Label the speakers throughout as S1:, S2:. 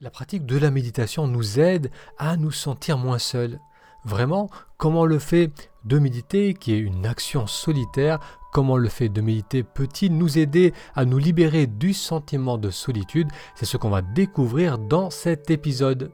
S1: La pratique de la méditation nous aide à nous sentir moins seuls. Vraiment, comment le fait de méditer, qui est une action solitaire, comment le fait de méditer peut-il nous aider à nous libérer du sentiment de solitude? C'est ce qu'on va découvrir dans cet épisode.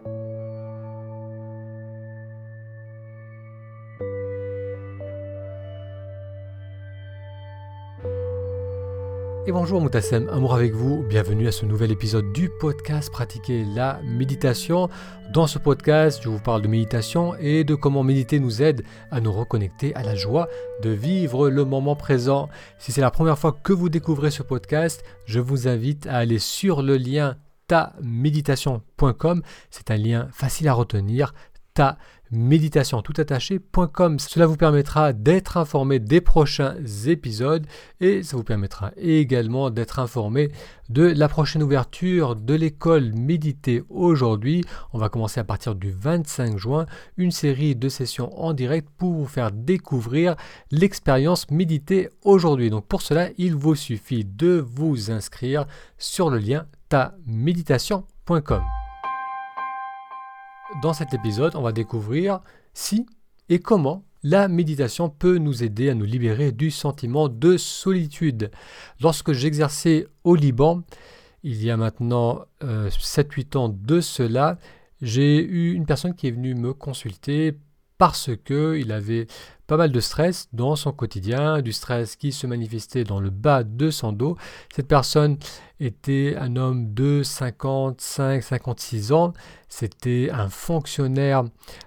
S1: Et bonjour Moutassem, amour avec vous, bienvenue à ce nouvel épisode du podcast Pratiquer la méditation. Dans ce podcast, je vous parle de méditation et de comment méditer nous aide à nous reconnecter à la joie de vivre le moment présent. Si c'est la première fois que vous découvrez ce podcast, je vous invite à aller sur le lien taméditation.com. C'est un lien facile à retenir, ta méditation tout attaché.com. Cela vous permettra d'être informé des prochains épisodes et ça vous permettra également d'être informé de la prochaine ouverture de l'école Méditer aujourd'hui. On va commencer à partir du 25 juin une série de sessions en direct pour vous faire découvrir l'expérience Méditer aujourd'hui. Donc pour cela, il vous suffit de vous inscrire sur le lien taméditation.com. Dans cet épisode, on va découvrir si et comment la méditation peut nous aider à nous libérer du sentiment de solitude. Lorsque j'exerçais au Liban, il y a maintenant 7-8 euh, ans de cela, j'ai eu une personne qui est venue me consulter parce qu'il avait pas mal de stress dans son quotidien, du stress qui se manifestait dans le bas de son dos. Cette personne était un homme de 55-56 ans. C'était un fonctionnaire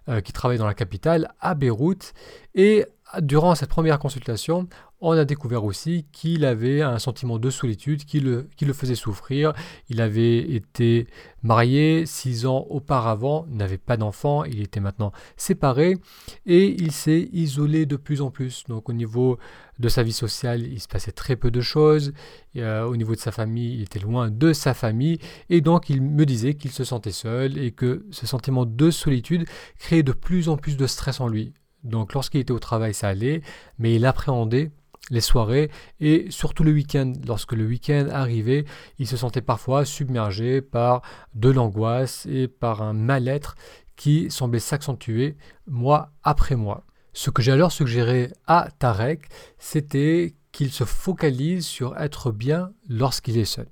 S1: euh, qui travaillait dans la capitale, à Beyrouth. Et durant cette première consultation, on a découvert aussi qu'il avait un sentiment de solitude qui le, faisait souffrir. Il avait été marié six ans auparavant, n'avait pas d'enfant, il était maintenant séparé et il s'est isolé de plus en plus. Donc au niveau de sa vie sociale, il se passait très peu de choses. Euh, au niveau de sa famille, il était loin de sa famille et donc il me disait qu'il se sentait seul et que ce sentiment de solitude créait de plus en plus de stress en lui. Donc lorsqu'il était au travail, ça allait, mais il appréhendait les soirées et surtout le week-end. Lorsque le week-end arrivait, il se sentait parfois submergé par de l'angoisse et par un mal-être qui semblait s'accentuer mois après mois. Ce que j'ai alors suggéré à Tarek, c'était qu'il se focalise sur être bien lorsqu'il est seul.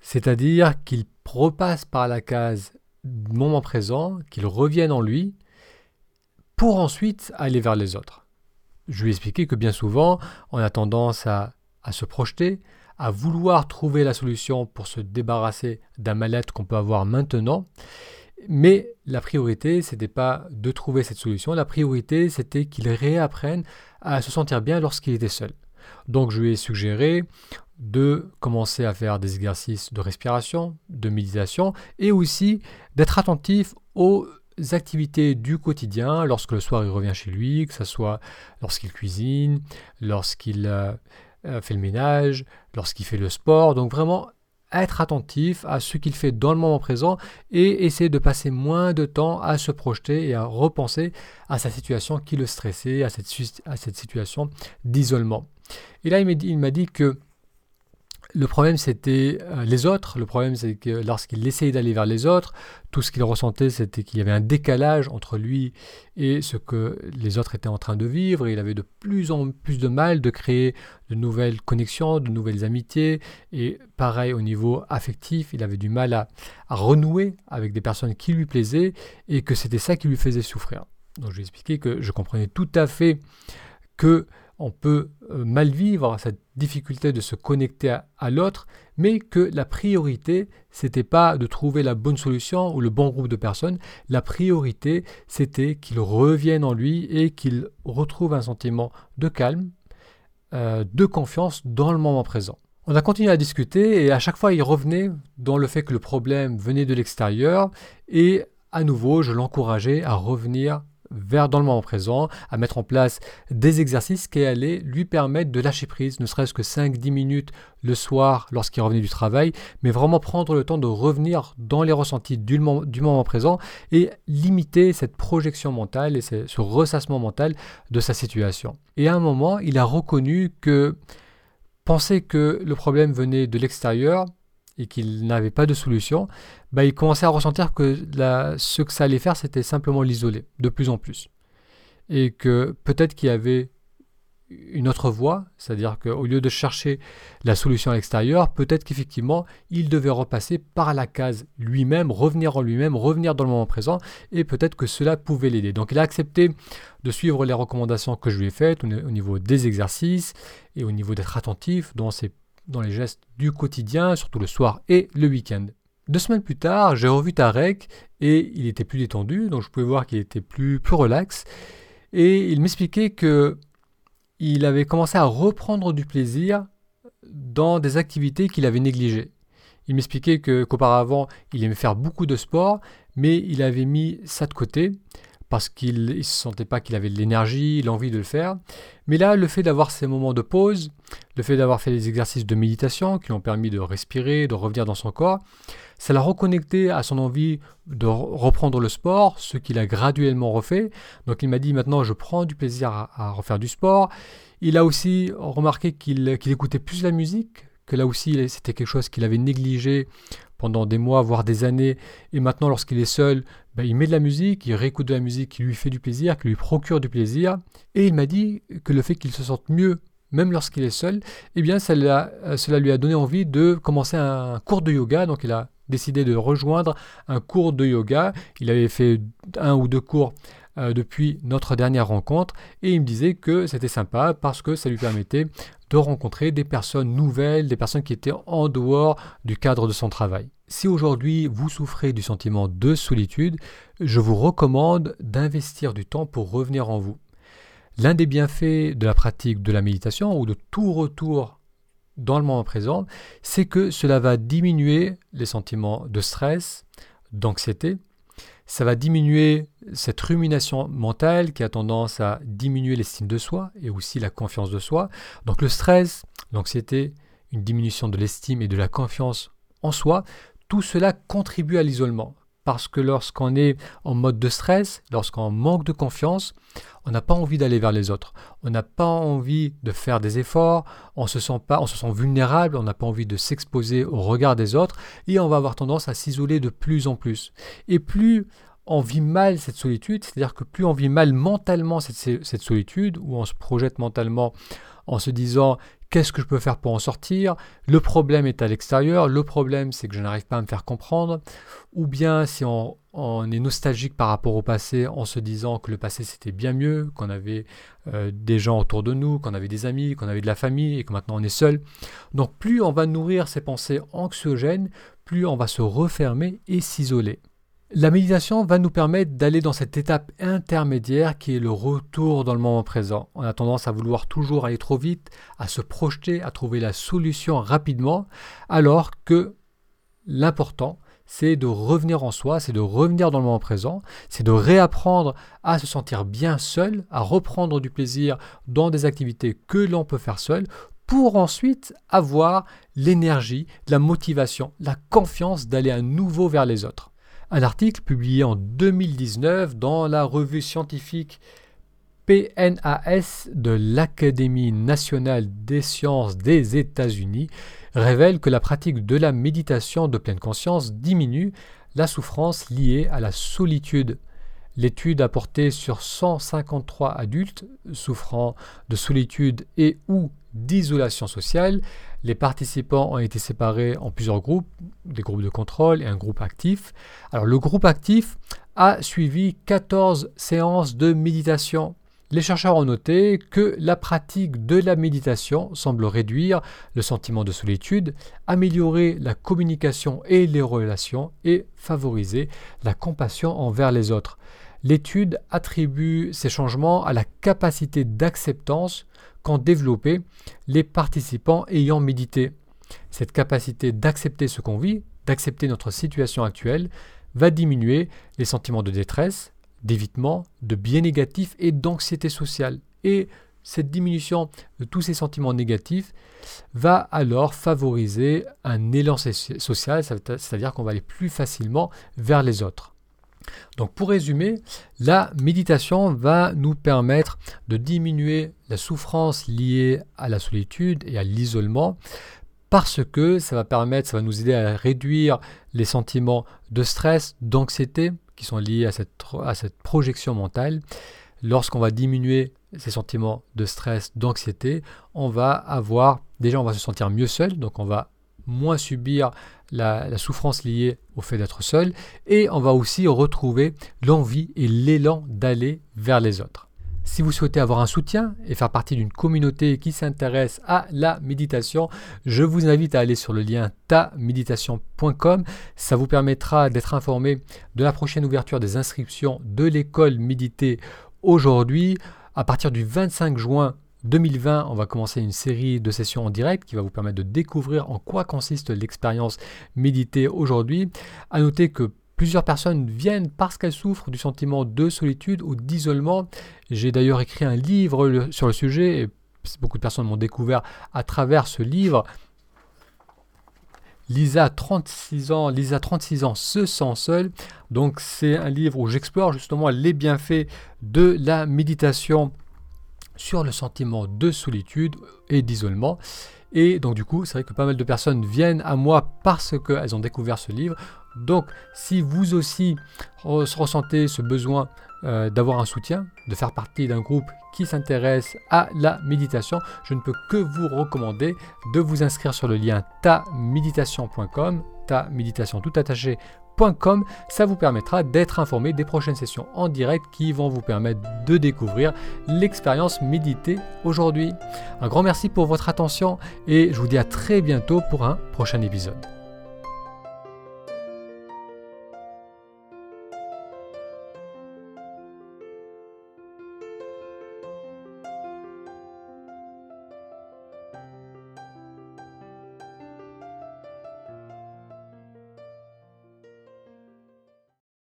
S1: C'est-à-dire qu'il repasse par la case moment présent, qu'il revienne en lui, pour ensuite aller vers les autres. Je lui ai expliqué que bien souvent, on a tendance à, se projeter, à vouloir trouver la solution pour se débarrasser d'un mal-être qu'on peut avoir maintenant. Mais la priorité, ce n'était pas de trouver cette solution. La priorité, c'était qu'il réapprenne à se sentir bien lorsqu'il était seul. Donc je lui ai suggéré de commencer à faire des exercices de respiration, de méditation et aussi d'être attentif aux activités du quotidien lorsque le soir il revient chez lui, que ce soit lorsqu'il cuisine, lorsqu'il euh, euh, fait le ménage, lorsqu'il fait le sport. Donc vraiment être attentif à ce qu'il fait dans le moment présent et essayer de passer moins de temps à se projeter et à repenser à sa situation qui le stressait, à cette, à cette situation d'isolement. Et là, il m'a dit que le problème, c'était euh, les autres. Le problème, c'est que lorsqu'il essayait d'aller vers les autres, tout ce qu'il ressentait, c'était qu'il y avait un décalage entre lui et ce que les autres étaient en train de vivre. il avait de plus en plus de mal de créer de nouvelles connexions, de nouvelles amitiés. Et pareil, au niveau affectif, il avait du mal à, renouer avec des personnes qui lui plaisaient et que c'était ça qui lui faisait souffrir. Donc je lui ai expliqué que je comprenais tout à fait que on peut mal vivre cette difficulté de se connecter à, l'autre, mais que la priorité, c'était pas de trouver la bonne solution ou le bon groupe de personnes. La priorité, c'était qu'il revienne en lui et qu'il retrouve un sentiment de calme, euh, de confiance dans le moment présent. On a continué à discuter et à chaque fois il revenait dans le fait que le problème venait de l'extérieur et à nouveau je l'encourageais à revenir vers dans le moment présent, à mettre en place des exercices qui allaient lui permettre de lâcher prise, ne serait-ce que 5-10 minutes le soir lorsqu'il revenait du travail, mais vraiment prendre le temps de revenir dans les ressentis du moment, présent et limiter cette projection mentale et ce ressassement mental de sa situation. Et à un moment, il a reconnu que penser que le problème venait de l'extérieur et qu'il n'avait pas de solution, bah, il commençait à ressentir que ce que ça allait faire, c'était simplement l'isoler de plus en plus. Et que peut-être qu'il y avait une autre voie, c'est-à-dire qu'au lieu de chercher la solution à l'extérieur, peut-être qu'effectivement, il devait repasser par la case lui-même, revenir en lui-même, revenir dans le moment présent, et peut-être que cela pouvait l'aider. Donc il a accepté de suivre les recommandations que je lui ai faites au niveau des exercices et au niveau d'être attentif dans, dans les gestes du quotidien, surtout le soir et le week-end. Deux semaines plus tard, j'ai revu Tarek et il était plus détendu, donc je pouvais voir qu'il était plus, plus relax. Et il m'expliquait que il avait commencé à reprendre du plaisir dans des activités qu'il avait négligées. Il m'expliquait qu'auparavant, il aimait faire beaucoup de sport, mais il avait mis ça de côté parce qu'il ne se sentait pas qu'il avait l'énergie, l'envie de le faire. Mais là, le fait d'avoir ces moments de pause, le fait d'avoir fait des exercices de méditation qui ont permis de respirer, de revenir dans son corps, ça l'a reconnecté à son envie de reprendre le sport, ce qu'il a graduellement refait. Donc il m'a dit maintenant je prends du plaisir à, refaire du sport. Il a aussi remarqué qu'il écoutait plus la musique, que là aussi c'était quelque chose qu'il avait négligé pendant des mois, voire des années. Et maintenant lorsqu'il est seul, ben, il met de la musique, il réécoute de la musique qui lui fait du plaisir, qui lui procure du plaisir. Et il m'a dit que le fait qu'il se sente mieux même lorsqu'il est seul, eh bien cela, cela lui a donné envie de commencer un cours de yoga. Donc il a décidé de rejoindre un cours de yoga. Il avait fait un ou deux cours euh, depuis notre dernière rencontre et il me disait que c'était sympa parce que ça lui permettait de rencontrer des personnes nouvelles, des personnes qui étaient en dehors du cadre de son travail. Si aujourd'hui vous souffrez du sentiment de solitude, je vous recommande d'investir du temps pour revenir en vous. L'un des bienfaits de la pratique de la méditation ou de tout retour dans le moment présent, c'est que cela va diminuer les sentiments de stress, d'anxiété, ça va diminuer cette rumination mentale qui a tendance à diminuer l'estime de soi et aussi la confiance de soi. Donc le stress, l'anxiété, une diminution de l'estime et de la confiance en soi, tout cela contribue à l'isolement. Parce que lorsqu'on est en mode de stress, lorsqu'on manque de confiance, on n'a pas envie d'aller vers les autres. On n'a pas envie de faire des efforts, on se sent pas, on se sent vulnérable, on n'a pas envie de s'exposer au regard des autres et on va avoir tendance à s'isoler de plus en plus. Et plus on vit mal cette solitude, c'est-à-dire que plus on vit mal mentalement cette, cette solitude, où on se projette mentalement en se disant qu'est-ce que je peux faire pour en sortir? Le problème est à l'extérieur, le problème c'est que je n'arrive pas à me faire comprendre, ou bien si on, est nostalgique par rapport au passé en se disant que le passé c'était bien mieux, qu'on avait euh, des gens autour de nous, qu'on avait des amis, qu'on avait de la famille et que maintenant on est seul. Donc plus on va nourrir ces pensées anxiogènes, plus on va se refermer et s'isoler. La méditation va nous permettre d'aller dans cette étape intermédiaire qui est le retour dans le moment présent. On a tendance à vouloir toujours aller trop vite, à se projeter, à trouver la solution rapidement, alors que l'important, c'est de revenir en soi, c'est de revenir dans le moment présent, c'est de réapprendre à se sentir bien seul, à reprendre du plaisir dans des activités que l'on peut faire seul, pour ensuite avoir l'énergie, la motivation, la confiance d'aller à nouveau vers les autres. Un article publié en 2019 dans la revue scientifique PNAS de l'Académie nationale des sciences des États-Unis révèle que la pratique de la méditation de pleine conscience diminue la souffrance liée à la solitude. L'étude a porté sur 153 adultes souffrant de solitude et ou d'isolation sociale les participants ont été séparés en plusieurs groupes, des groupes de contrôle et un groupe actif. Alors le groupe actif a suivi 14 séances de méditation. Les chercheurs ont noté que la pratique de la méditation semble réduire le sentiment de solitude, améliorer la communication et les relations et favoriser la compassion envers les autres. L'étude attribue ces changements à la capacité d'acceptance qu'ont développé les participants ayant médité. Cette capacité d'accepter ce qu'on vit, d'accepter notre situation actuelle, va diminuer les sentiments de détresse, d'évitement, de biais négatifs et d'anxiété sociale. Et cette diminution de tous ces sentiments négatifs va alors favoriser un élan social, c'est-à-dire qu'on va aller plus facilement vers les autres. Donc pour résumer, la méditation va nous permettre de diminuer la souffrance liée à la solitude et à l'isolement parce que ça va permettre, ça va nous aider à réduire les sentiments de stress, d'anxiété qui sont liés à cette, à cette projection mentale. Lorsqu'on va diminuer ces sentiments de stress, d'anxiété, on va avoir, déjà on va se sentir mieux seul, donc on va moins subir la, souffrance liée au fait d'être seul, et on va aussi retrouver l'envie et l'élan d'aller vers les autres. Si vous souhaitez avoir un soutien et faire partie d'une communauté qui s'intéresse à la méditation, je vous invite à aller sur le lien taméditation.com. Ça vous permettra d'être informé de la prochaine ouverture des inscriptions de l'école méditer aujourd'hui. À partir du 25 juin 2020, on va commencer une série de sessions en direct qui va vous permettre de découvrir en quoi consiste l'expérience méditer aujourd'hui. À noter que plusieurs personnes viennent parce qu'elles souffrent du sentiment de solitude ou d'isolement. J'ai d'ailleurs écrit un livre sur le sujet et beaucoup de personnes m'ont découvert à travers ce livre. Lisa, 36 ans, Lisa, 36 ans, se sent seule. Donc c'est un livre où j'explore justement les bienfaits de la méditation sur le sentiment de solitude et d'isolement. Et donc du coup, c'est vrai que pas mal de personnes viennent à moi parce qu'elles ont découvert ce livre. Donc si vous aussi ressentez ce besoin euh, d'avoir un soutien, de faire partie d'un groupe qui s'intéresse à la méditation, je ne peux que vous recommander de vous inscrire sur le lien taméditation.com, ta méditation tout attaché ça vous permettra d'être informé des prochaines sessions en direct qui vont vous permettre de découvrir l'expérience méditée aujourd'hui. Un grand merci pour votre attention et je vous dis à très bientôt pour un prochain épisode.